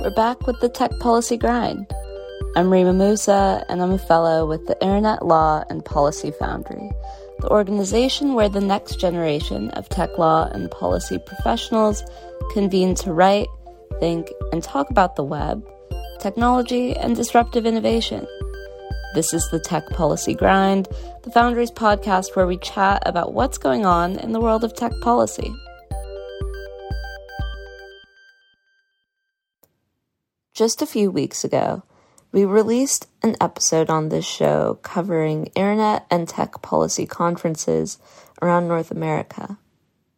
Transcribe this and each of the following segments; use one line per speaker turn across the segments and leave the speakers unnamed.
we're back with the Tech Policy Grind. I'm Rima Musa, and I'm a fellow with the Internet Law and Policy Foundry, the organization where the next generation of tech law and policy professionals convene to write, think, and talk about the web, technology, and disruptive innovation. This is the Tech Policy Grind, the Foundry's podcast where we chat about what's going on in the world of tech policy. Just a few weeks ago, we released an episode on this show covering internet and tech policy conferences around North America.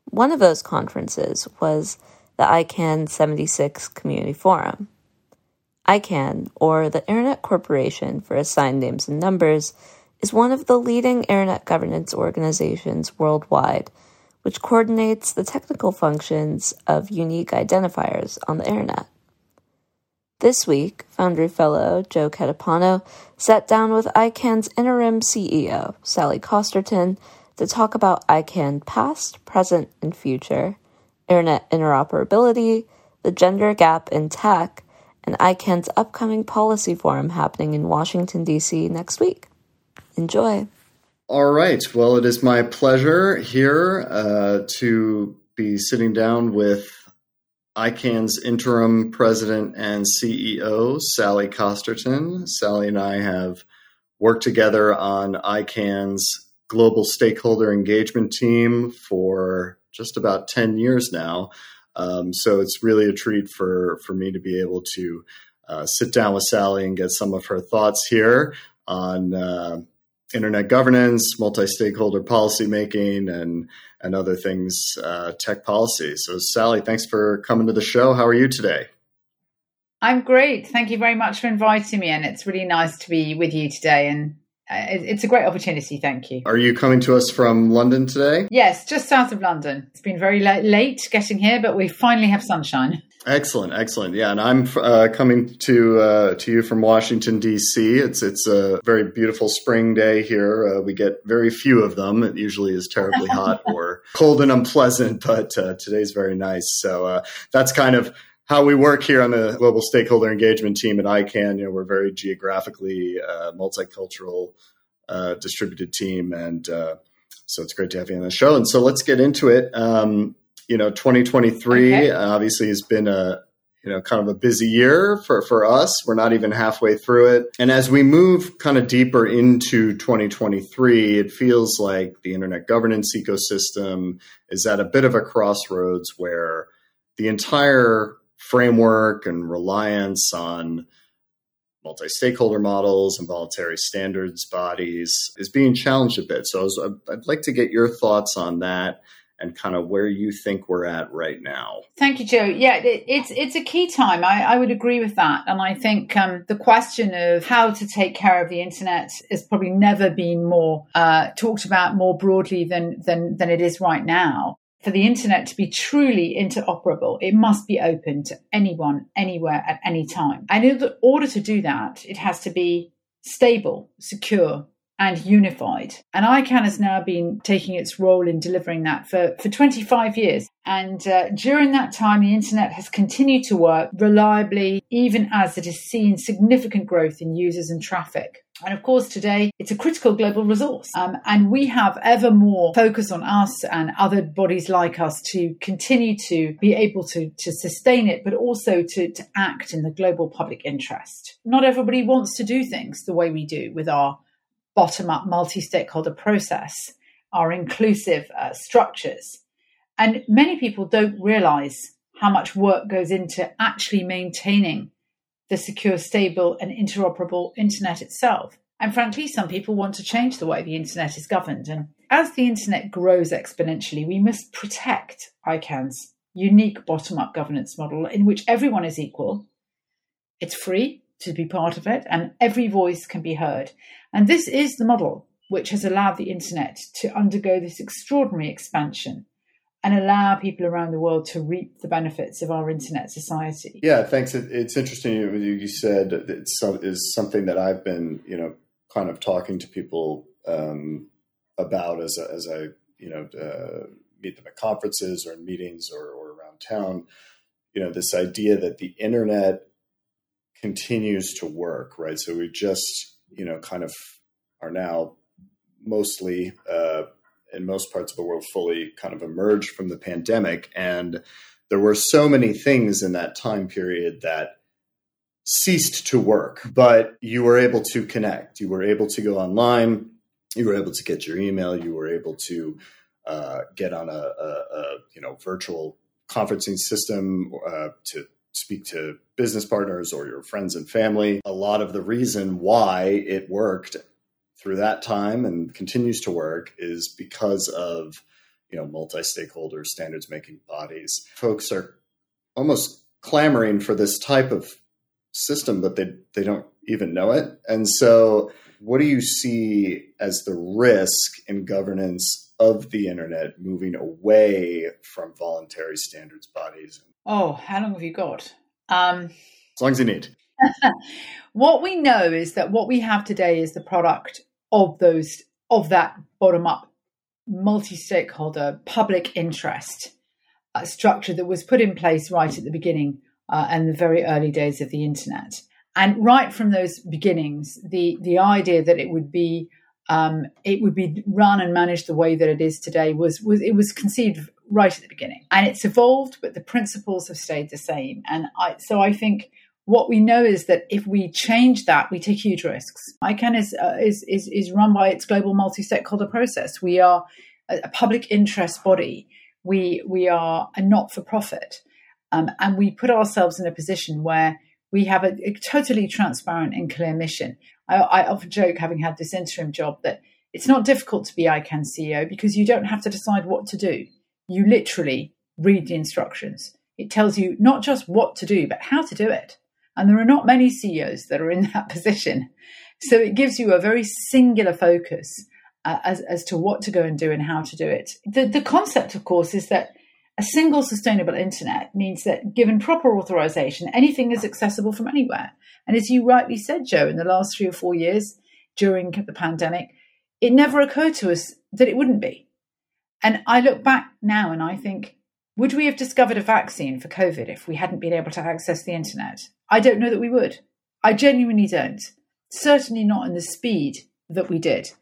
One of those conferences was the ICANN 76 Community Forum. ICANN, or the Internet Corporation for Assigned Names and Numbers, is one of the leading internet governance organizations worldwide, which coordinates the technical functions of unique identifiers on the internet. This week, Foundry Fellow Joe Catapano sat down with ICANN's interim CEO, Sally Costerton, to talk about ICANN past, present, and future, internet interoperability, the gender gap in tech, and ICANN's upcoming policy forum happening in Washington, D.C. next week. Enjoy.
All right. Well, it is my pleasure here uh, to be sitting down with ICANN's interim president and CEO, Sally Costerton. Sally and I have worked together on ICANN's global stakeholder engagement team for just about 10 years now. Um, so it's really a treat for, for me to be able to uh, sit down with Sally and get some of her thoughts here on uh, internet governance, multi stakeholder policymaking, and and other things, uh, tech policy. So, Sally, thanks for coming to the show. How are you today?
I'm great. Thank you very much for inviting me, and it's really nice to be with you today. And uh, it's a great opportunity. Thank you.
Are you coming to us from London today?
Yes, just south of London. It's been very late getting here, but we finally have sunshine.
Excellent, excellent. Yeah, and I'm uh, coming to uh, to you from Washington D.C. It's it's a very beautiful spring day here. Uh, we get very few of them. It usually is terribly hot or cold and unpleasant, but uh, today's very nice. So uh, that's kind of how we work here on the global stakeholder engagement team at ICANN. You know, we're very geographically uh, multicultural, distributed team, and so it's great to have you on the show. And so let's get into it. Um, you know, 2023 okay. obviously has been a you know kind of a busy year for for us. We're not even halfway through it, and as we move kind of deeper into 2023, it feels like the internet governance ecosystem is at a bit of a crossroads where the entire framework and reliance on multi stakeholder models and voluntary standards bodies is being challenged a bit. So I was, I'd like to get your thoughts on that and kind of where you think we're at right now.
Thank you, Joe. Yeah, it, it's it's a key time. I, I would agree with that, and I think um, the question of how to take care of the internet has probably never been more uh, talked about more broadly than than than it is right now. For the internet to be truly interoperable, it must be open to anyone, anywhere, at any time. And in order to do that, it has to be stable, secure, and unified. And ICANN has now been taking its role in delivering that for, for 25 years. And uh, during that time, the internet has continued to work reliably, even as it has seen significant growth in users and traffic. And of course, today it's a critical global resource. Um, and we have ever more focus on us and other bodies like us to continue to be able to, to sustain it, but also to, to act in the global public interest. Not everybody wants to do things the way we do with our bottom up multi stakeholder process, our inclusive uh, structures. And many people don't realize how much work goes into actually maintaining the secure, stable, and interoperable internet itself. And frankly, some people want to change the way the internet is governed. And as the internet grows exponentially, we must protect ICANN's unique bottom up governance model in which everyone is equal. It's free, to be part of it, and every voice can be heard. And this is the model which has allowed the internet to undergo this extraordinary expansion and allow people around the world to reap the benefits of our internet society.
Yeah, thanks. it's interesting you said it's is something that I've been, you know, kind of talking to people um, about as as I, you know, uh, meet them at conferences or in meetings or, or around town. You know, this idea that the internet continues to work, right? So we just, you know, kind of are now mostly uh, in most parts of the world fully kind of emerged from the pandemic. And there were so many things in that time period that ceased to work, but you were able to connect. You were able to go online. You were able to get your email. You were able to uh, get on a, a, a, you know virtual conferencing system uh, to speak to business partners or your friends and family. A lot of the reason why it worked through that time and continues to work is because of you know multi-stakeholder standards making bodies. Folks are almost clamoring for this type of system, but they they don't even know it. And so, what do you see as the risk in governance of the internet moving away from voluntary standards bodies?
Oh, how long have you got? Um,
as long as you need.
what we know is that what we have today is the product of those of that bottom up multi-stakeholder public interest uh, structure that was put in place right at the beginning uh, and the very early days of the internet. And right from those beginnings, the the idea that it would be um, it would be run and managed the way that it is today was was it was conceived right at the beginning, and it's evolved, but the principles have stayed the same. And I, so I think what we know is that if we change that, we take huge risks. ICANN is uh, is, is is run by its global multi-stakeholder process. We are a, a public interest body. We we are a not-for-profit. Um, and we put ourselves in a position where we have a, a totally transparent and clear mission. I, I, often joke, having had this interim job, that it's not difficult to be ICANN CEO because you don't have to decide what to do. You literally read the instructions. It tells you not just what to do, but how to do it. And there are not many CEOs that are in that position. So it gives you a very singular focus uh, as, as to what to go and do and how to do it. The, the concept, of course, is that a single sustainable internet means that given proper authorization, anything is accessible from anywhere. And as you rightly said, Joe, in the last three or four years during the pandemic, it never occurred to us that it wouldn't be. And I look back now and I think, would we have discovered a vaccine for COVID if we hadn't been able to access the internet? I don't know that we would. I genuinely don't. Certainly not in the speed that we did.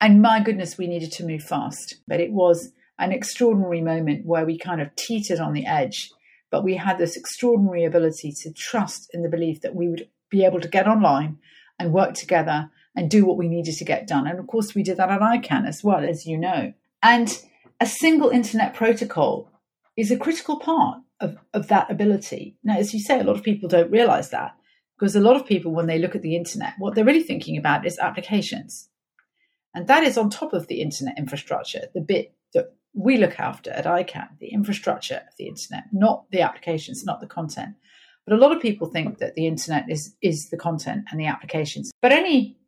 And my goodness, we needed to move fast. But it was an extraordinary moment where we kind of teetered on the edge, but we had this extraordinary ability to trust in the belief that we would be able to get online and work together and do what we needed to get done. And of course, we did that at ICANN as well, as you know. And a single internet protocol is a critical part of, of that ability. Now, as you say, a lot of people don't realize that because a lot of people, when they look at the internet, what they're really thinking about is applications. And that is on top of the internet infrastructure, the bit that we look after at ICANN, the infrastructure of the internet, not the applications, not the content. But a lot of people think that the internet is is the content and the applications. But any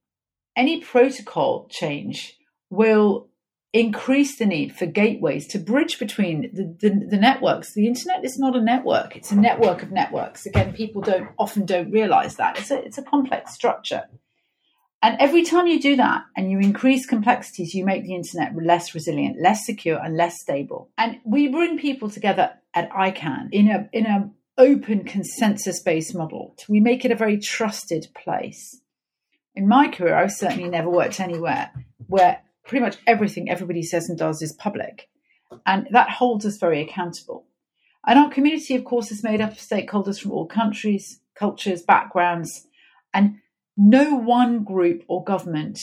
any protocol change will increase the need for gateways to bridge between the, the, the, networks. The internet is not a network; it's a network of networks. Again, people don't often don't realize that it's a it's a complex structure. And every time you do that and you increase complexities, you make the internet less resilient, less secure, and less stable. And we bring people together at ICANN in a in a open consensus-based model. We make it a very trusted place. In my career, I've certainly never worked anywhere where pretty much everything everybody says and does is public. And that holds us very accountable. And our community, of course, is made up of stakeholders from all countries, cultures, backgrounds, and no one group or government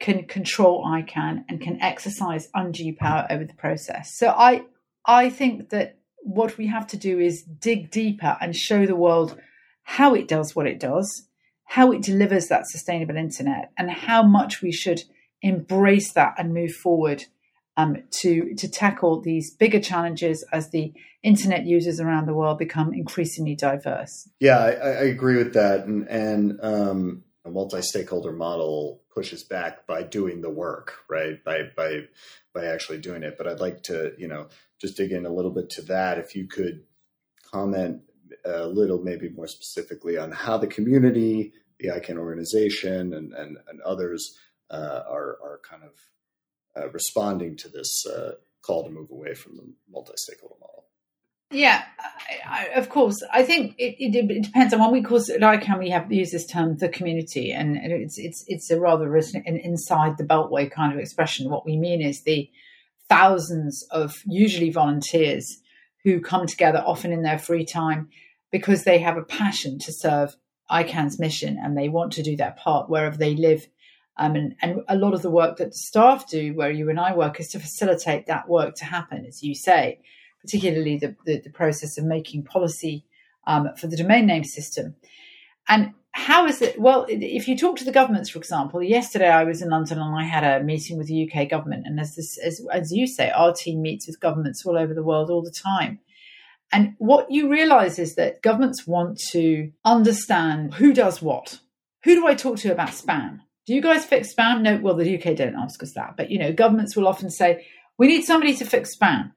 can control ICANN and can exercise undue power over the process. So I I think that what we have to do is dig deeper and show the world how it does what it does, how it delivers that sustainable internet, and how much we should embrace that and move forward um, to to tackle these bigger challenges as the internet users around the world become increasingly diverse.
Yeah, I, I agree with that, and and um, a multi-stakeholder model pushes back by doing the work, right? By by by actually doing it. But I'd like to you know just dig in a little bit to that. If you could comment a little, maybe more specifically, on how the community, the ICANN organization, and and, and others are are kind of uh, responding to this uh, call to move away from the multi-stakeholder model?
Yeah, I, of course, I think it, it, it, depends on one. We call it ICANN. We have use this term, the community, and it's it's it's a rather an inside the beltway kind of expression. What we mean is the thousands of usually volunteers who come together, often in their free time, because they have a passion to serve ICANN's mission and they want to do their part wherever they live. Um, and, and a lot of the work that the staff do, where you and I work, is to facilitate that work to happen, as you say particularly the, the, the process of making policy um, for the domain name system. And how is it? Well, if you talk to the governments, for example, yesterday I was in London and I had a meeting with the UK government. And as, this, as, as you say, our team meets with governments all over the world all the time. And what you realize is that governments want to understand who does what. Who do I talk to about spam? Do you guys fix spam? No, well, the UK don't ask us that. But, you know, governments will often say, we need somebody to fix spam.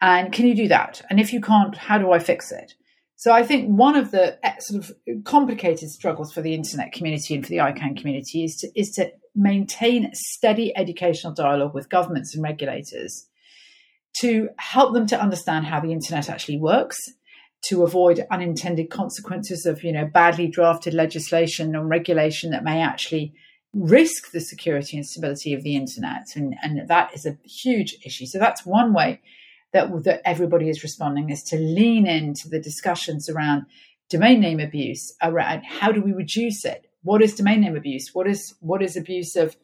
And can you do that? And if you can't, how do I fix it? So I think one of the eh, sort of complicated struggles for the internet community and for the ICANN community is to, is to maintain steady educational dialogue with governments and regulators to help them to understand how the internet actually works, to avoid unintended consequences of you know badly drafted legislation and regulation that may actually risk the security and stability of the internet, and, and that is a huge issue. So that's one way that, that everybody is responding is to lean into the discussions around domain name abuse, around how do we reduce it? What is domain name abuse? What is what is abuse of,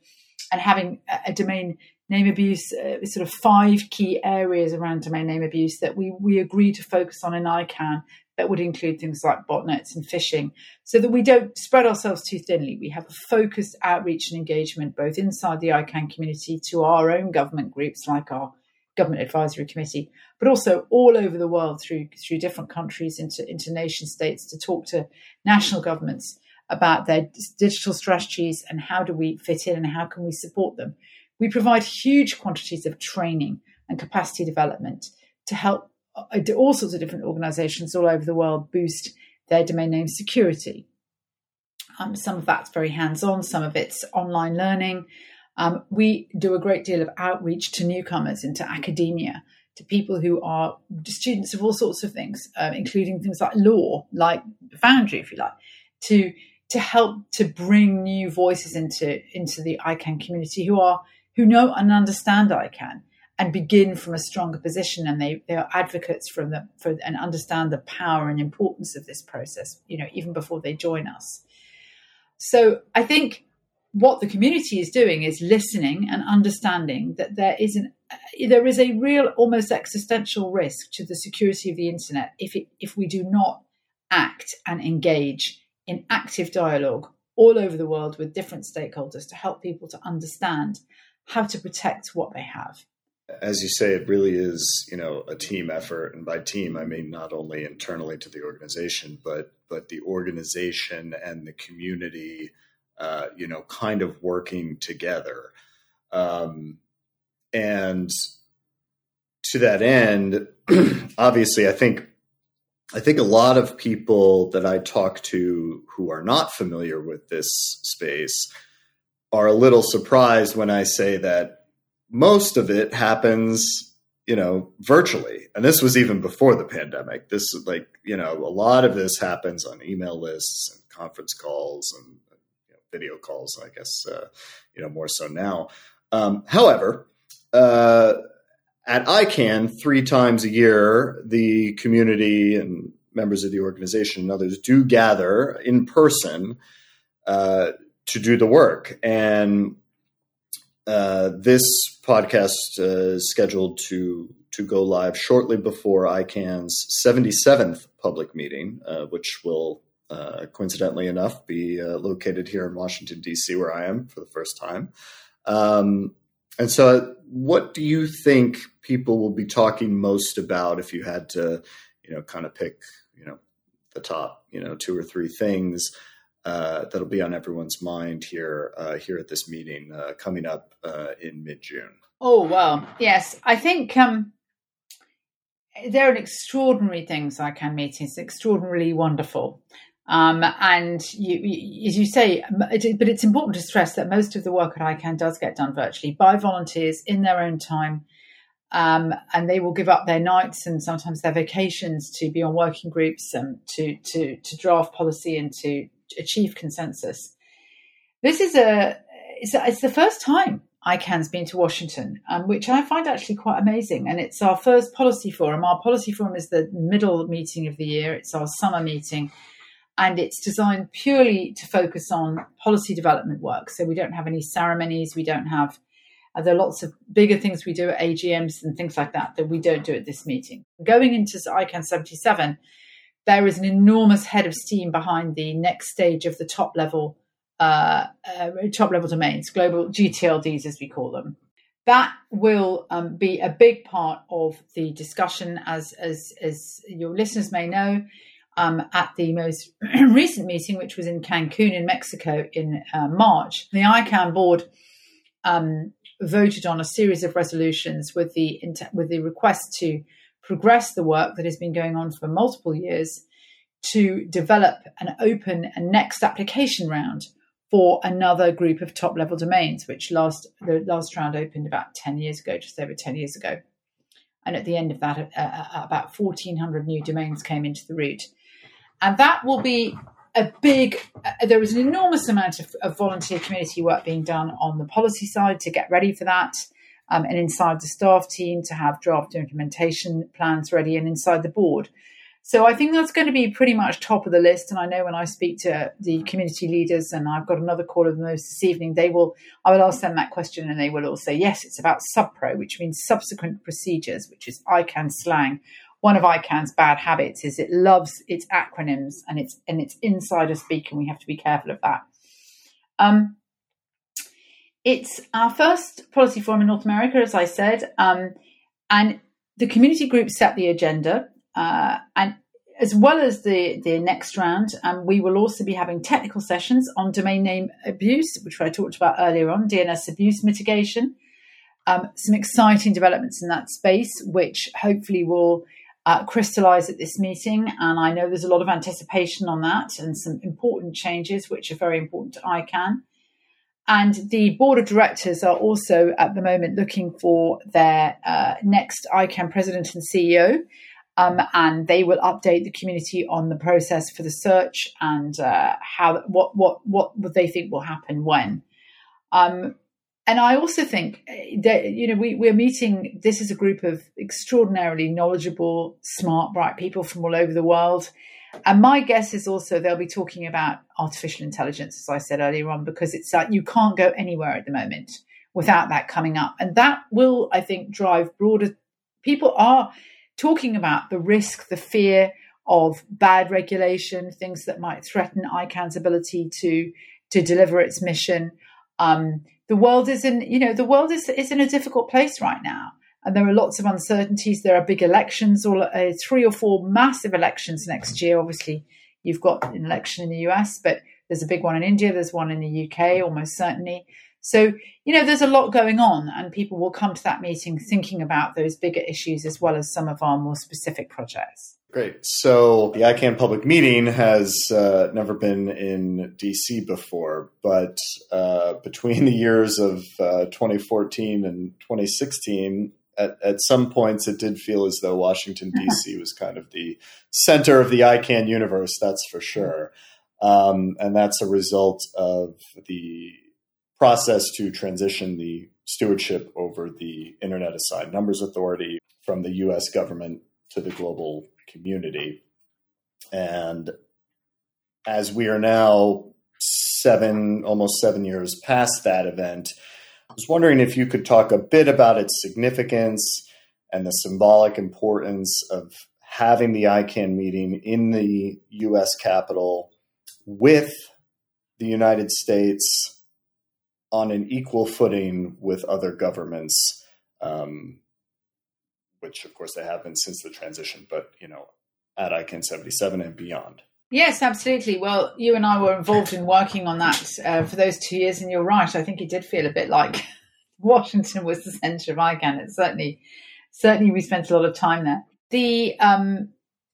and having a, a domain name abuse, uh, sort of five key areas around domain name abuse that we we agree to focus on in ICANN that would include things like botnets and phishing, so that we don't spread ourselves too thinly. We have a focused outreach and engagement both inside the ICANN community to our own government groups like our government advisory committee, but also all over the world through through different countries into into nation states to talk to national governments about their digital strategies and how do we fit in and how can we support them. We provide huge quantities of training and capacity development to help uh, all sorts of different organizations all over the world boost their domain name security. Um, some of that's very hands on, some of it's online learning, um, we do a great deal of outreach to newcomers into academia, to people who are students of all sorts of things, uh, including things like law, like Foundry, if you like, to to help to bring new voices into into the ICANN community who are who know and understand ICANN and begin from a stronger position and they, they are advocates from the for and understand the power and importance of this process, you know, even before they join us. So I think what the community is doing is listening and understanding that there is an there is a real almost existential risk to the security of the internet if it, if we do not act and engage in active dialogue all over the world with different stakeholders to help people to understand how to protect what they have
as you say it really is you know a team effort and by team i mean not only internally to the organization but but the organization and the community uh, you know, kind of working together. Um, and to that end, obviously, I think I think a lot of people that I talk to who are not familiar with this space are a little surprised when I say that most of it happens, you know, virtually. And this was even before the pandemic. This like, you know, a lot of this happens on email lists and conference calls and video calls, I guess, uh, you know, more so now. Um, however, uh, at ICANN, three times a year, the community and members of the organization and others do gather in person uh, to do the work. And uh, this podcast uh, is scheduled to to go live shortly before ICANN's 77th public meeting, uh, which will uh, coincidentally enough, be uh, located here in Washington, D.C., where I am for the first time. Um, and so, what do you think people will be talking most about if you had to, you know, kind of pick, you know, the top, you know, two or three things uh, that'll be on everyone's mind here uh, here at this meeting uh, coming up uh, in mid June?
Oh well, yes, I think um, there are extraordinary things ICANN meetings, extraordinarily wonderful. Um, and you, you, as you say, but it's important to stress that most of the work at ICANN does get done virtually by volunteers in their own time. Um, and they will give up their nights and sometimes their vacations to be on working groups and to, to, to draft policy and to achieve consensus. This is a it's, it's the first time ICANN's been to Washington, um, which I find actually quite amazing. And it's our first policy forum. Our policy forum is the middle meeting of the year. It's our summer meeting, and it's designed purely to focus on policy development work. So we don't have any ceremonies. We don't have uh, there are lots of bigger things we do at AGMs and things like that that we don't do at this meeting. Going into ICANN 77, there is an enormous head of steam behind the next stage of the top level uh, uh, top level domains, global GTLDs as we call them. That will um, be a big part of the discussion, as as as your listeners may know. Um, at the most recent meeting, which was in Cancun in Mexico in uh, March, the ICANN board um, voted on a series of resolutions with the with the request to progress the work that has been going on for multiple years to develop an open and next application round for another group of top level domains, which last the last round opened about 10 years ago, just over 10 years ago. And at the end of that, uh, uh about 1,400 new domains came into the root. And that will be a big, uh, there is an enormous amount of, of, volunteer community work being done on the policy side to get ready for that. Um, and inside the staff team to have draft implementation plans ready and inside the board so I think that's going to be pretty much top of the list. And I know when I speak to the community leaders, and I've got another call of those this evening, they will I will ask them that question, and they will all say yes. It's about subpro, which means subsequent procedures, which is ICANN slang. One of ICANN's bad habits is it loves its acronyms and it's and it's insider speak, and we have to be careful of that. Um, it's our first policy forum in North America, as I said, um, and the community group set the agenda. Uh, and as well as the, the next round, um, we will also be having technical sessions on domain name abuse, which I talked about earlier on, DNS abuse mitigation. Um, some exciting developments in that space, which hopefully will uh, crystallize at this meeting. And I know there's a lot of anticipation on that and some important changes, which are very important to ICANN. And the board of directors are also at the moment looking for their uh, next ICANN president and CEO um, and they will update the community on the process for the search and uh, how what what what they think will happen when. Um, and I also think that you know we we're meeting. This is a group of extraordinarily knowledgeable, smart, bright people from all over the world. And my guess is also they'll be talking about artificial intelligence, as I said earlier on, because it's like you can't go anywhere at the moment without that coming up. And that will, I think, drive broader. People are talking about the risk, the fear of bad regulation, things that might threaten ICANN's ability to to deliver its mission. Um, the world is in, you know, the world is is in a difficult place right now, and there are lots of uncertainties. There are big elections, or uh, three or four massive elections next year. Obviously, you've got an election in the US, but there's a big one in India. There's one in the UK, almost certainly. So, you know, there's a lot going on, and people will come to that meeting thinking about those bigger issues as well as some of our more specific projects.
Great. So the ICANN public meeting has uh, never been in DC before, but uh, between the years of uh, 2014 and 2016, at, at, some points it did feel as though Washington, DC was kind of the center of the ICANN universe, that's for sure. Um, and that's a result of the process to transition the stewardship over the Internet Assigned Numbers Authority from the US government to the global community. And as we are now seven, almost seven years past that event, was wondering if you could talk a bit about its significance and the symbolic importance of having the ICANN meeting in the US capital with the United States on an equal footing with other governments, um, which of course they have been since the transition, but you know, at ICANN 77 and beyond.
Yes, absolutely. Well, you and I were involved in working on that uh, for those two years, and you're right. I think it did feel a bit like Washington was the centre of ICANN. It certainly, certainly, we spent a lot of time there. The um,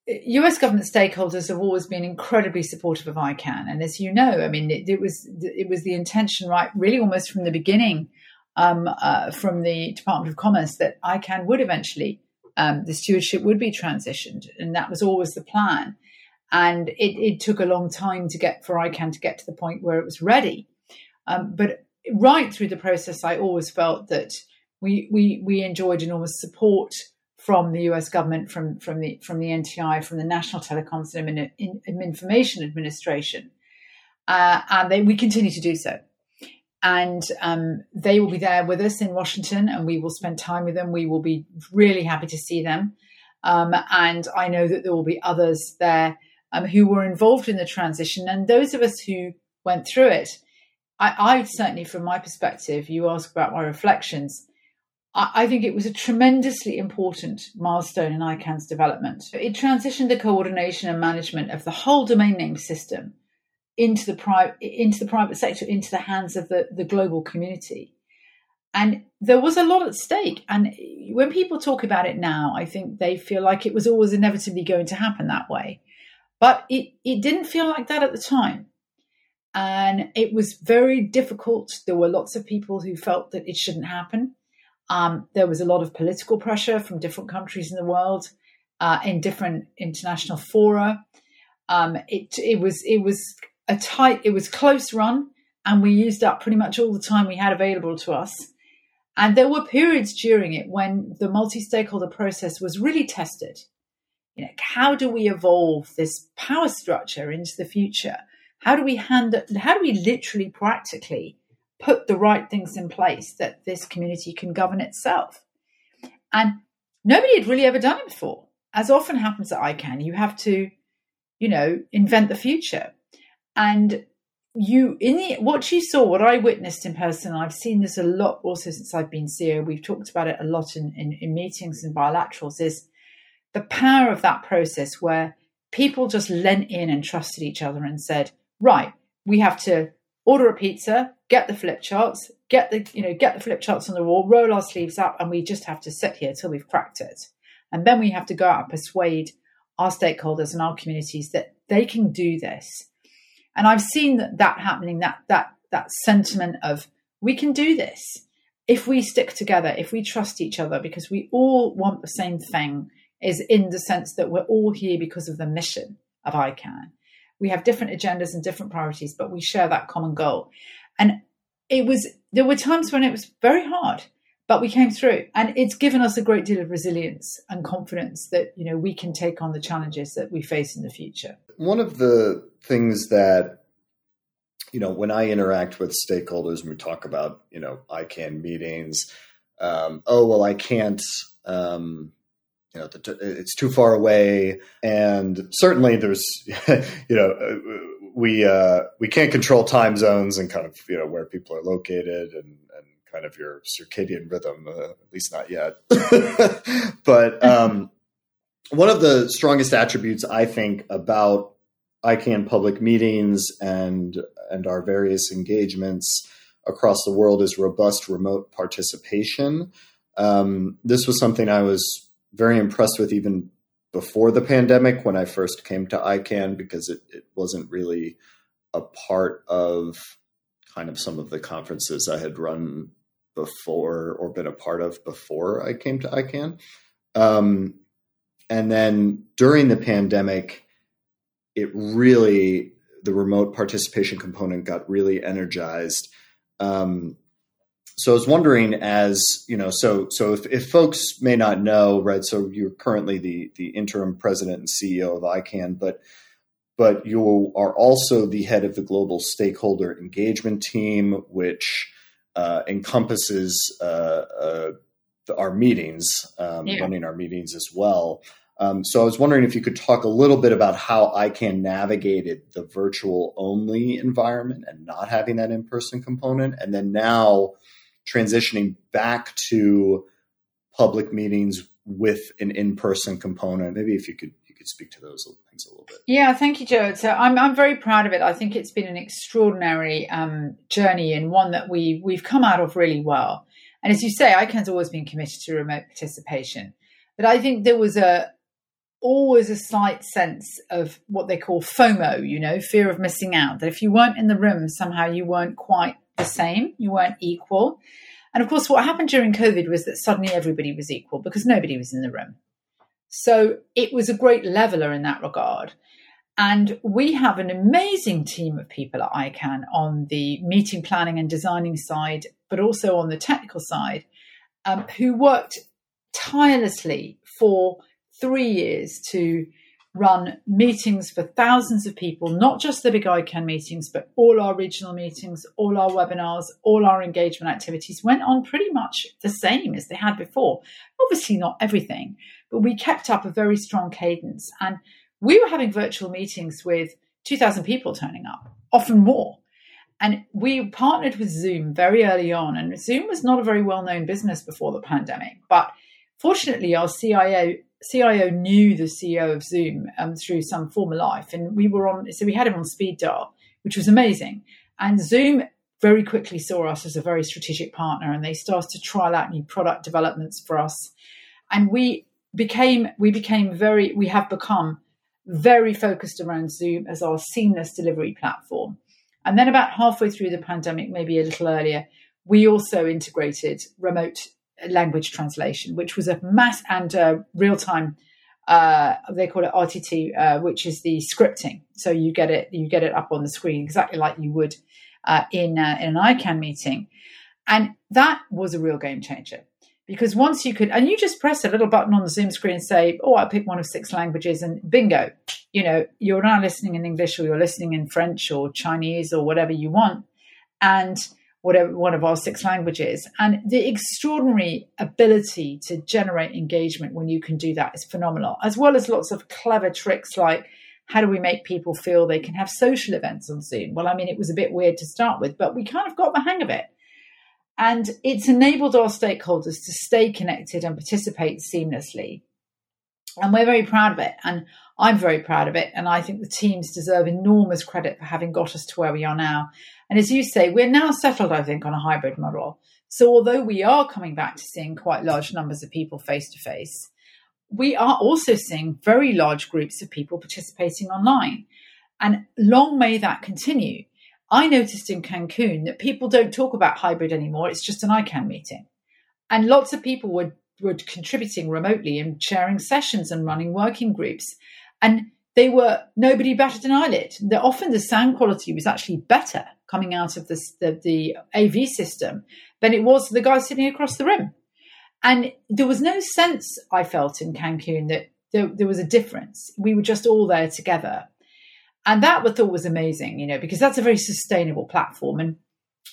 US government stakeholders have always been incredibly supportive of ICANN, and as you know, I mean, it, it was it was the intention, right, really almost from the beginning, um, uh, from the Department of Commerce that ICANN would eventually, um, the stewardship would be transitioned. And that was always the plan. And it, it, took a long time to get for ICANN to get to the point where it was ready. Um, but right through the process, I always felt that we, we, we enjoyed enormous support from the US government, from, from, the, from the NTI, from the National Telecoms and Information Administration. Uh, and they, we continue to do so and um, they will be there with us in Washington, and we will spend time with them. We will be really happy to see them, um, and I know that there will be others there um, who were involved in the transition, and those of us who went through it. I, I certainly, from my perspective, you ask about my reflections. I, I think it was a tremendously important milestone in ICANN's development. It transitioned the coordination and management of the whole domain name system into the private into the private sector, into the hands of the, the global community. And there was a lot at stake. And when people talk about it now, I think they feel like it was always inevitably going to happen that way. But it, it didn't feel like that at the time. And it was very difficult. There were lots of people who felt that it shouldn't happen. Um, there was a lot of political pressure from different countries in the world, uh, in different international fora. Um, it, it was it was a tight, it was close run, and we used up pretty much all the time we had available to us. And there were periods during it when the multi stakeholder process was really tested. You know, how do we evolve this power structure into the future? How do we hand, how do we literally practically put the right things in place that this community can govern itself? And nobody had really ever done it before. As often happens at ICANN, you have to, you know, invent the future and you in the what you saw what i witnessed in person i've seen this a lot also since i've been CEO. we've talked about it a lot in, in, in meetings and bilaterals is the power of that process where people just lent in and trusted each other and said right we have to order a pizza get the flip charts get the you know get the flip charts on the wall roll our sleeves up and we just have to sit here till we've cracked it. And then we have to go out and persuade our stakeholders and our communities that they can do this. And I've seen that, that happening, that, that, that sentiment of we can do this. If we stick together, if we trust each other, because we all want the same thing, is in the sense that we're all here because of the mission of ICANN. We have different agendas and different priorities, but we share that common goal. And it was, there were times when it was very hard, but we came through and it's given us a great deal of resilience and confidence that, you know, we can take on the challenges that we face in the future.
One of the things that you know when I interact with stakeholders and we talk about you know ICANN meetings, um, oh well I can't. Um, you know, it's too far away, and certainly there's, you know, uh, we uh, we can't control time zones and kind of you know where people are located and, and kind of your circadian rhythm, uh, at least not yet. but um, one of the strongest attributes I think about ICANN public meetings and and our various engagements across the world is robust remote participation. Um, this was something I was very impressed with even before the pandemic when I first came to ICANN because it, it wasn't really a part of kind of some of the conferences I had run before or been a part of before I came to ICANN. Um, and then during the pandemic, it really the remote participation component got really energized. Um, so I was wondering, as you know, so so if, if folks may not know, right? So you're currently the the interim president and CEO of ICANN, but but you are also the head of the global stakeholder engagement team, which uh, encompasses uh, uh, our meetings, um, yeah. running our meetings as well. Um, so I was wondering if you could talk a little bit about how ICANN navigated the virtual only environment and not having that in person component, and then now transitioning back to public meetings with an in person component. Maybe if you could you could speak to those things a little bit.
Yeah, thank you, Joe. So I'm I'm very proud of it. I think it's been an extraordinary um, journey and one that we we've come out of really well. And as you say, ICANN's always been committed to remote participation. But I think there was a always a slight sense of what they call FOMO, you know, fear of missing out. That if you weren't in the room, somehow you weren't quite the same, you weren't equal. And of course, what happened during COVID was that suddenly everybody was equal because nobody was in the room. So it was a great leveler in that regard. And we have an amazing team of people at ICANN on the meeting planning and designing side, but also on the technical side, um, who worked tirelessly for three years to run meetings for thousands of people, not just the big ICANN meetings, but all our regional meetings, all our webinars, all our engagement activities went on pretty much the same as they had before. Obviously, not everything, but we kept up a very strong cadence. And we were having virtual meetings with 2,000 people turning up, often more. And we partnered with Zoom very early on. And Zoom was not a very well known business before the pandemic. But fortunately, our CIO, CIO knew the CEO of Zoom um, through some former life. And we were on, so we had him on speed dial, which was amazing. And Zoom very quickly saw us as a very strategic partner and they started to trial out new product developments for us. And we became, we became very, we have become very focused around Zoom as our seamless delivery platform. And then about halfway through the pandemic, maybe a little earlier, we also integrated remote language translation, which was a mass and uh, real time. Uh, they call it RTT, uh, which is the scripting. So you get it, you get it up on the screen exactly like you would uh, in uh, in an ICANN meeting, and that was a real game changer because once you could, and you just press a little button on the Zoom screen and say, "Oh, I pick one of six languages," and bingo, you know, you're now listening in English or you're listening in French or Chinese or whatever you want, and whatever one of our six languages. And the extraordinary ability to generate engagement when you can do that is phenomenal, as well as lots of clever tricks like how do we make people feel they can have social events on Zoom? Well, I mean, it was a bit weird to start with, but we kind of got the hang of it. And it's enabled our stakeholders to stay connected and participate seamlessly. And we're very proud of it. And I'm very proud of it. And I think the teams deserve enormous credit for having got us to where we are now. And as you say, we're now settled, I think, on a hybrid model. So although we are coming back to seeing quite large numbers of people face to face, we are also seeing very large groups of people participating online. And long may that continue. I noticed in Cancun that people don't talk about hybrid anymore. It's just an ICANN meeting. And lots of people were, were contributing remotely and sharing sessions and running working groups. And they were nobody better than I The, often the sound quality was actually better coming out of the, the AV system than it was the guy sitting across the room. And there was no sense I felt in Cancun that there, there was a difference. We were just all there together and that I thought was amazing, you know, because that's a very sustainable platform. And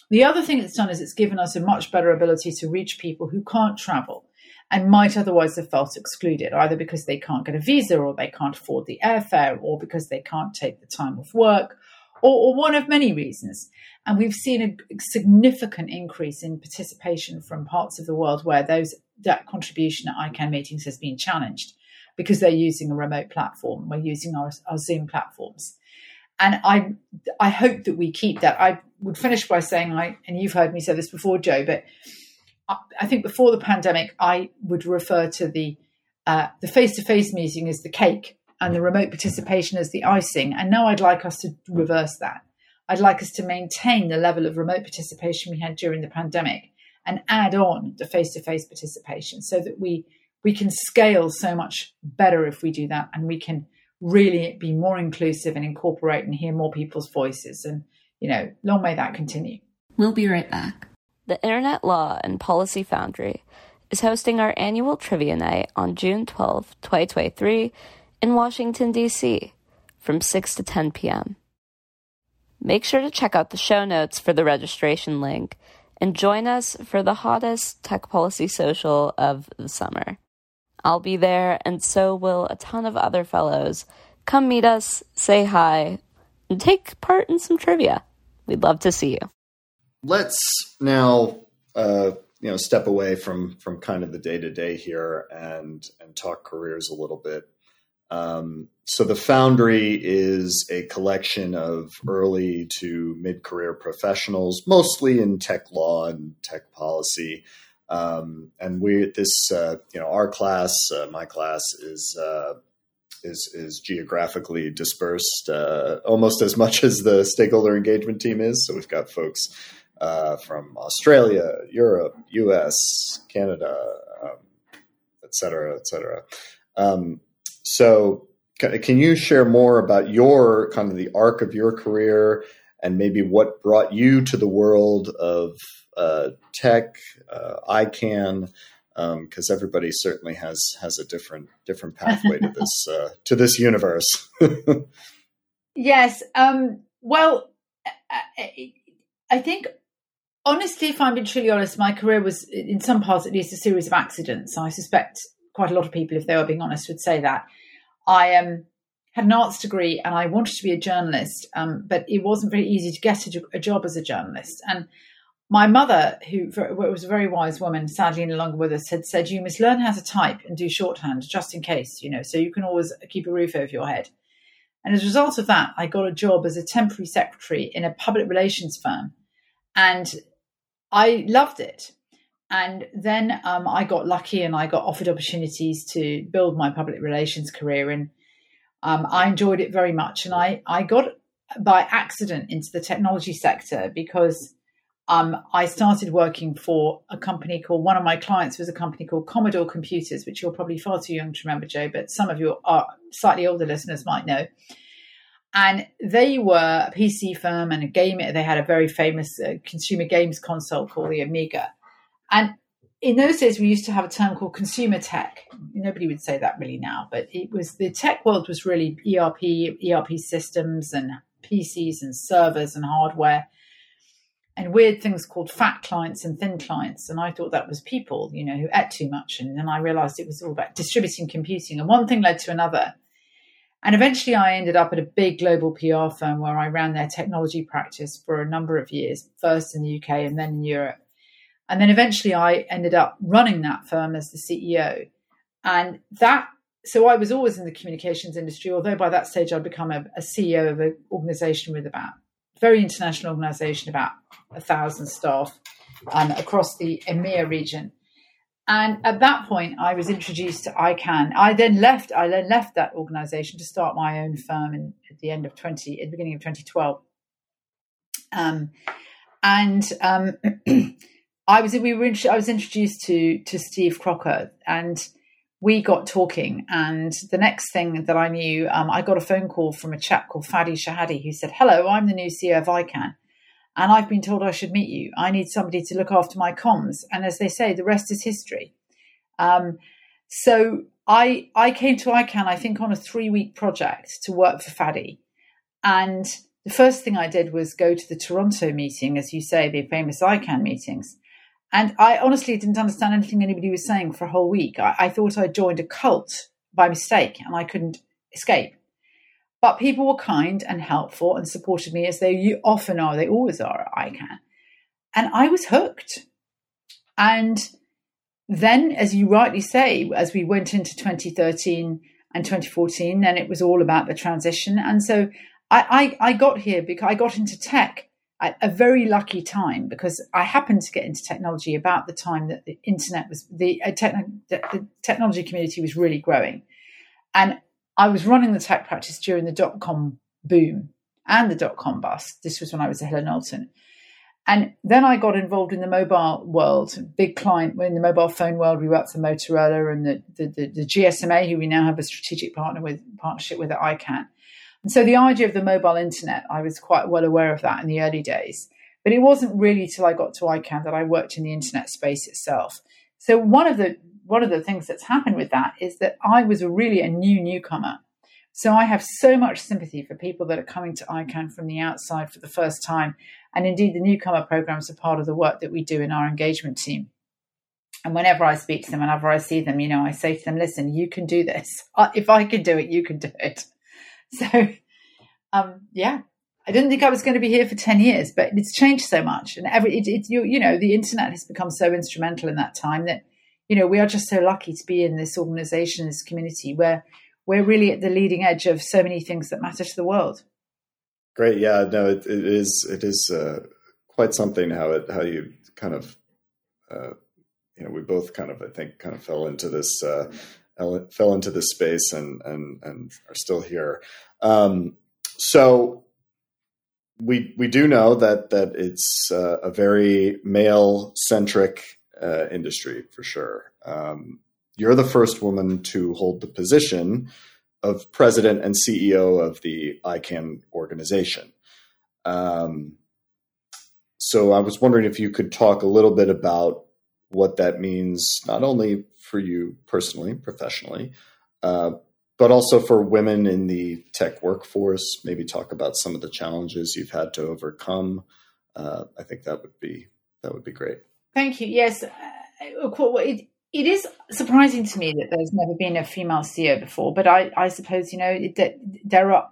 the other thing it's done is it's given us a much better ability to reach people who can't travel and might otherwise have felt excluded, either because they can't get a visa or they can't afford the airfare or because they can't take the time off work or, or one of many reasons. And we've seen a significant increase in participation from parts of the world where those that contribution at ICANN meetings has been challenged because they're using a remote platform. We're using our, our Zoom platforms and I I hope that we keep that. I would finish by saying I and you've heard me say this before, Joe, but I, think before the pandemic, I would refer to the uh, the face to face meeting as the cake and the remote participation as the icing. And now I'd like us to reverse that. I'd like us to maintain the level of remote participation we had during the pandemic and add on the face to face participation so that we we can scale so much better if we do that and we can really be more inclusive and incorporate and hear more people's voices. And, you know, long may that continue.
We'll be right back.
The Internet Law and Policy Foundry is hosting our annual trivia night on June 12, 2023, in Washington, D.C., from 6 to 10 p.m. Make sure to check out the show notes for the registration link and join us for the hottest tech policy social of the summer. I'll be there, and so will a ton of other fellows. Come meet us, say hi, and take part in some trivia. We'd love to see you.
Let's now, uh, you know, step away from from kind of the day to day here and and talk careers a little bit. Um, so the Foundry is a collection of early to mid career professionals, mostly in tech law and tech policy. Um, and we this uh, you know our class, uh, my class is uh, is is geographically dispersed uh, almost as much as the stakeholder engagement team is. So we've got folks uh, from Australia, Europe, U.S., Canada, um, et cetera, et cetera. Um, so, can you share more about your kind of the arc of your career and maybe what brought you to the world of uh, tech, uh, ICANN? Because um, everybody certainly has has a different different pathway to this uh, to this universe.
yes. Um, well, I think honestly, if I'm being truly honest, my career was, in some parts at least, a series of accidents. I suspect quite a lot of people, if they were being honest, would say that. I um, had an arts degree and I wanted to be a journalist, um, but it wasn't very easy to get a, a, job as a journalist. And my mother, who was a very wise woman, sadly no longer with us, had said, You must learn how to type and do shorthand just in case, you know, so you can always keep a roof over your head. And as a result of that, I got a job as a temporary secretary in a public relations firm. And I loved it. And then um, I got lucky and I got offered opportunities to build my public relations career. And um, I enjoyed it very much. And I, I got by accident into the technology sector because um, I started working for a company called, one of my clients was a company called Commodore Computers, which you're probably far too young to remember, Joe, but some of your uh, slightly older listeners might know. And they were a PC firm and a game. They had a very famous uh, consumer games console called the Amiga. And in those days, we used to have a term called consumer tech. Nobody would say that really now, but it was the tech world was really ERP, ERP systems, and PCs and servers and hardware, and weird things called fat clients and thin clients. And I thought that was people, you know, who ate too much. And then I realized it was all about distributing computing. And one thing led to another. And eventually I ended up at a big global PR firm where I ran their technology practice for a number of years, first in the UK and then in Europe. And then eventually I ended up running that firm as the CEO. And that, so I was always in the communications industry, although by that stage I'd become a, a CEO of an organization with about, a very international organization, about a thousand staff um, across the EMEA region. And at that point, I was introduced to ICANN. I then left. I then left that organisation to start my own firm in, at the end of twenty, at the beginning of twenty twelve. Um, and um, I was we were I was introduced to to Steve Crocker, and we got talking. And the next thing that I knew, um, I got a phone call from a chap called Fadi Chehadé who said, "Hello, I'm the new CEO of ICANN." And I've been told I should meet you. I need somebody to look after my comms. And as they say, the rest is history. Um, so I I came to ICANN, I think, on a three week project to work for Fadi. And the first thing I did was go to the Toronto meeting, as you say, the famous ICANN meetings. And I honestly didn't understand anything anybody was saying for a whole week. I, I thought I'd joined a cult by mistake and I couldn't escape. But people were kind and helpful and supported me as they often are, they always are at ICANN. And I was hooked. And then, as you rightly say, as we went into 2013 and 2014, then it was all about the transition. And so I, I, I got here because I got into tech at a very lucky time because I happened to get into technology about the time that the internet was the, uh, the technology community was really growing. And I was running the tech practice during the dot com boom and the dot com bust. This was when I was at and Knowlton. And then I got involved in the mobile world, big client in the mobile phone world. We worked for Motorola and the, the, the, the GSMA, who we now have a strategic partner with partnership with at ICANN. And so the idea of the mobile internet, I was quite well aware of that in the early days. But it wasn't really till I got to ICANN that I worked in the internet space itself. So one of the one of the things that's happened with that is that I was really a new newcomer. So I have so much sympathy for people that are coming to ICANN from the outside for the first time. And indeed, the newcomer programs are part of the work that we do in our engagement team. And whenever I speak to them, whenever I see them, you know, I say to them, listen, you can do this. If I can do it, you can do it. So, um, yeah, I didn't think I was going to be here for 10 years, but it's changed so much. And every, it, it, you, you know, the internet has become so instrumental in that time that you know, we are just so lucky to be in this organization, this community where we're really at the leading edge of so many things that matter to the world.
Great. Yeah, no, it, it is, it is uh, quite something how it, how you kind of, uh, you know, we both kind of, I think, kind of fell into this, uh, fell into this space and, and, and are still here. Um, so we we do know that that it's uh, a very male centric uh, industry for sure. Um, you're the first woman to hold the position of president and CEO of the ICANN organization. Um, so I was wondering if you could talk a little bit about what that means, not only for you personally, professionally, uh, but also for women in the tech workforce. Maybe talk about some of the challenges you've had to overcome. Uh, I think that would be that would be great.
Thank you. Yes, uh, it, it is surprising to me that there's never been a female CEO before, but I, I suppose you know that there are.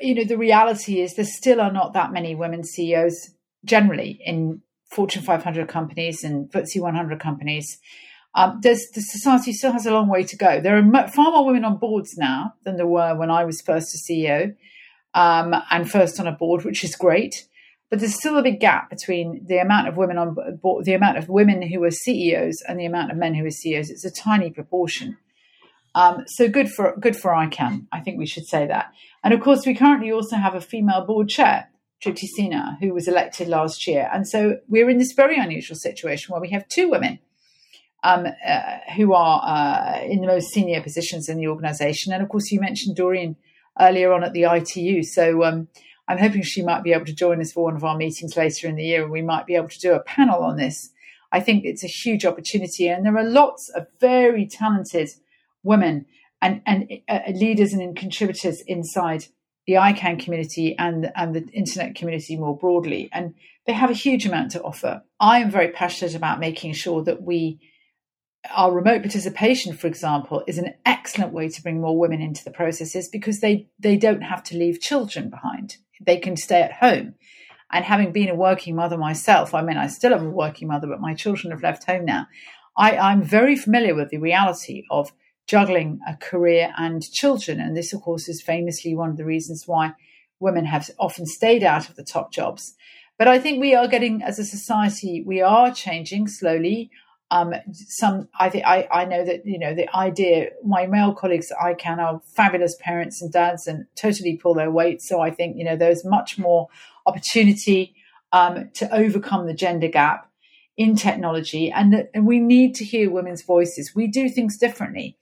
You know, the reality is there still are not that many women CEOs generally in Fortune 500 companies and FTSE 100 companies. Um, the society still has a long way to go. There are far more women on boards now than there were when I was first a CEO um, and first on a board, which is great. But there's still a big gap between the amount of women on board, the amount of women who are CEOs and the amount of men who are CEOs. It's a tiny proportion. Um, so good for good for ICANN. I think we should say that. And of course, we currently also have a female board chair, Tripti Sinha, who was elected last year. And so we're in this very unusual situation where we have two women um, uh, who are uh, in the most senior positions in the organisation. And of course, you mentioned Doreen earlier on at the ITU. So um, I'm hoping she might be able to join us for one of our meetings later in the year, and we might be able to do a panel on this. I think it's a huge opportunity, and there are lots of very talented women and, and uh, leaders and contributors inside the ICANN community and, and the internet community more broadly. And they have a huge amount to offer. I am very passionate about making sure that we our remote participation, for example, is an excellent way to bring more women into the processes because they, they don't have to leave children behind. They can stay at home. And having been a working mother myself, I mean, I still am a working mother, but my children have left home now. I, I'm very familiar with the reality of juggling a career and children. And this, of course, is famously one of the reasons why women have often stayed out of the top jobs. But I think we are getting, as a society, we are changing slowly um, some I think I, I know that you know the idea my male colleagues I can are fabulous parents and dads and totally pull their weight. So I think you know there's much more opportunity um, to overcome the gender gap in technology and that and we need to hear women's voices. We do things differently.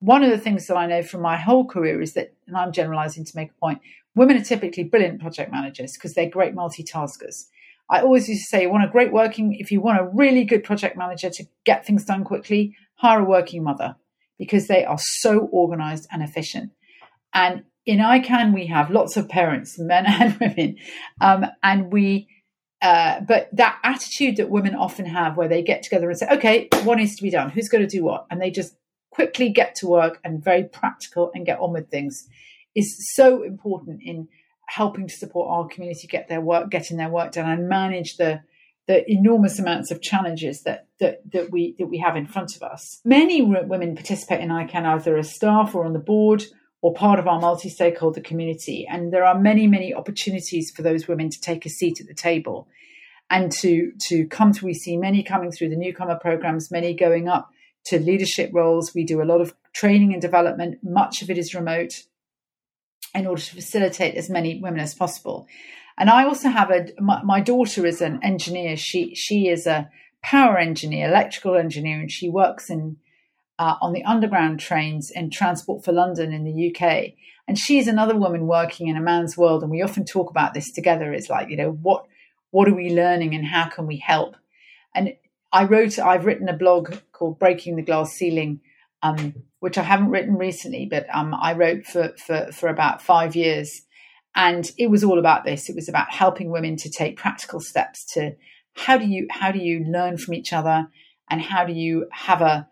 One of the things that I know from my whole career is that and I'm generalizing to make a point women are typically brilliant project managers because they're great multitaskers I always used to say, you want a great working, if you want a really good project manager to get things done quickly, hire a working mother because they are so organized and efficient. And in ICANN, we have lots of parents, men and women. Um, and we, uh, but that attitude that women often have where they get together and say, okay, what needs to be done? Who's going to do what? And they just quickly get to work and very practical and get on with things is so important in helping to support our community get their work, getting their work done, and manage the the enormous amounts of challenges that that that we that we have in front of us. Many women participate in ICANN either as staff or on the board or part of our multi-stakeholder community, and there are many many opportunities for those women to take a seat at the table and to to come to. We see many coming through the newcomer programs, many going up to leadership roles. We do a lot of training and development. Much of it is remote in order to facilitate as many women as possible. And I also have a my, my, daughter is an engineer. She she is a power engineer, electrical engineer, and she works in uh, on the underground trains in Transport for London in the UK. And she's another woman working in a man's world, and we often talk about this together. It's like you know what what are we learning and how can we help? And I wrote I've written a blog called Breaking the Glass Ceiling um, which I haven't written recently, but um, I wrote for, for, for about five years. And it was all about this. It was about helping women to take practical steps to how do you how do you learn from each other and how do you have a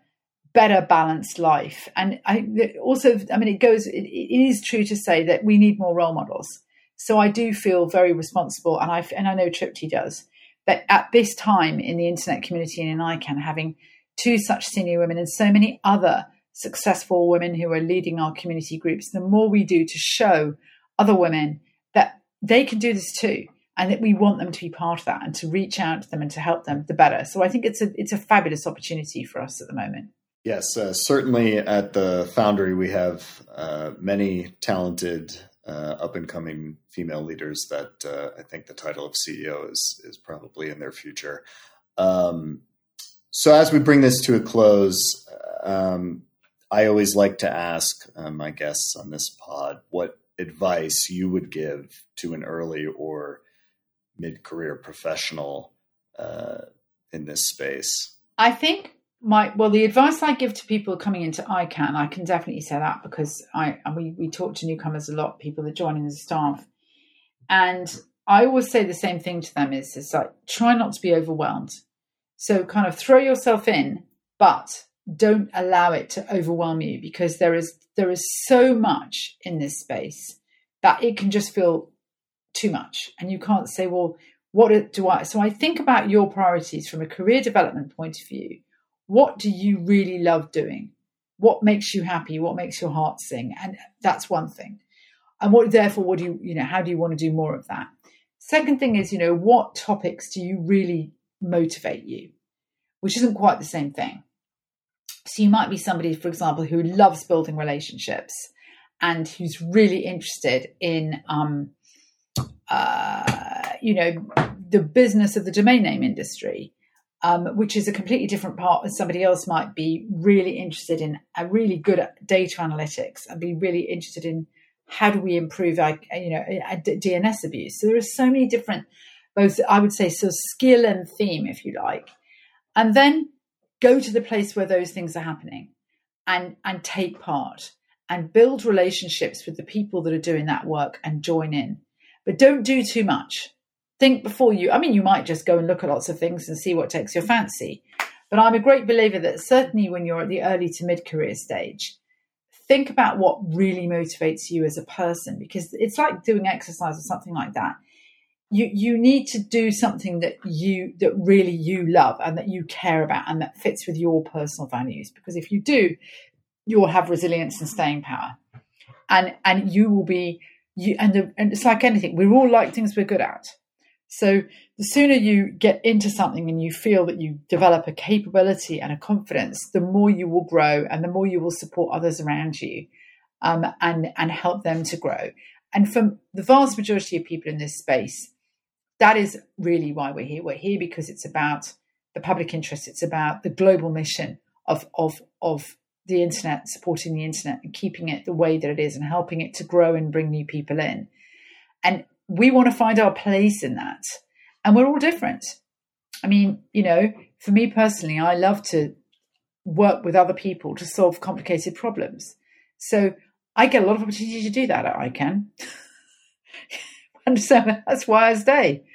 better balanced life. And I also, I mean, it goes. It, it is true to say that we need more role models. So I do feel very responsible, and I and I know Tripti does that at this time in the internet community and in ICANN, having two such senior women and so many other successful women who are leading our community groups, the more we do to show other women that they can do this too and that we want them to be part of that and to reach out to them and to help them the better so i think it's a it's a fabulous opportunity for us at the moment
yes uh, certainly at the foundry we have uh, many talented uh, up and coming female leaders that uh, I think the title of CEO is is probably in their future. Um, so as we bring this to a close, um, I always like to ask uh, my guests on this pod what advice you would give to an early or mid career professional uh, in this space.
I think my well the advice i give to people coming into icann i can definitely say that because i we, we talk to newcomers a lot people that join in the staff and i always say the same thing to them is is like try not to be overwhelmed so kind of throw yourself in but don't allow it to overwhelm you because there is there is so much in this space that it can just feel too much and you can't say well what do i so i think about your priorities from a career development point of view what do you really love doing? What makes you happy? What makes your heart sing? And that's one thing. And what, therefore, what do you, you know, how do you want to do more of that? Second thing is, you know, what topics do you really motivate you? Which isn't quite the same thing. So you might be somebody, for example, who loves building relationships and who's really interested in, um, uh, you know, the business of the domain name industry um, which is a completely different part. Somebody else might be really interested in, a really good at data analytics, and be really interested in how do we improve, our, you know, DNS abuse. So there are so many different, both I would say, of skill and theme, if you like, and then go to the place where those things are happening, and and take part and build relationships with the people that are doing that work and join in, but don't do too much think before you, I mean, you might just go and look at lots of things and see what takes your fancy. But I'm a great believer that certainly when you're at the early to mid career stage, think about what really motivates you as a person because it's like doing exercise or something like that. You, you need to do something that you that really you love and that you care about and that fits with your personal values. Because if you do you will have resilience and staying power. And and you will be you and, the, and it's like anything. We're all like things we're good at. So the sooner you get into something and you feel that you develop a capability and a confidence, the more you will grow and the more you will support others around you um, and, and help them to grow. And for the vast majority of people in this space, that is really why we're here. We're here because it's about the public interest. It's about the global mission of, of, of the internet, supporting the internet and keeping it the way that it is and helping it to grow and bring new people in. And we want to find our place in that. And we're all different. I mean, you know, for me personally, I love to work with other people to solve complicated problems. So I get a lot of opportunity to do that at icann. and so that's why I stay.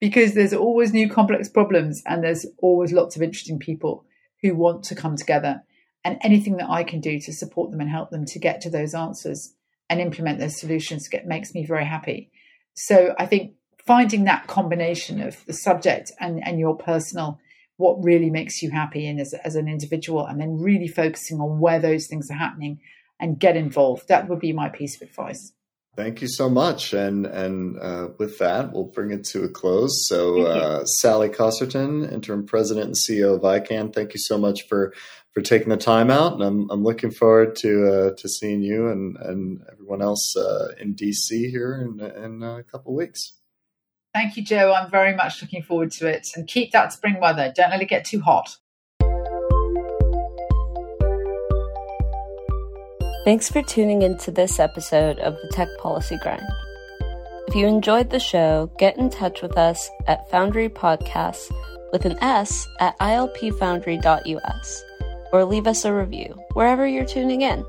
Because there's always new complex problems and there's always lots of interesting people who want to come together. And anything that I can do to support them and help them to get to those answers and implement those solutions get, makes me very happy. So I think finding that combination of the subject and, and your personal, what really makes you happy and as, as an individual, and then really focusing on where those things are happening and get involved. That would be my piece of advice.
Thank you so much. And and uh, with that, we'll bring it to a close. So, uh, Sally Costerton, interim president and CEO of icann, thank you so much for for taking the time out. And I'm I'm looking forward to uh, to seeing you and and everyone else uh, in DC here in in a couple of weeks.
Thank you, Joe. I'm very much looking forward to it. And keep that spring weather. Don't let it get too hot.
Thanks for tuning into this episode of the Tech Policy Grind. If you enjoyed the show, get in touch with us at Foundry Podcasts with an S at ilpfoundry.us or leave us a review wherever you're tuning in.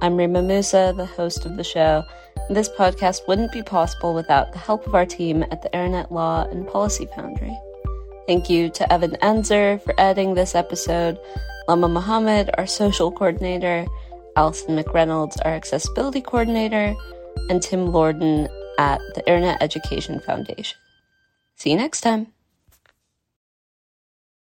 I'm Reema Moussa, the host of the show, and this podcast wouldn't be possible without the help of our team at the Internet Law and Policy Foundry. Thank you to Evan Enzer for editing this episode, Lama Mohammed, our social coordinator, Alison McReynolds, our accessibility coordinator, and Tim Lordan at the Internet Education Foundation. See you next time.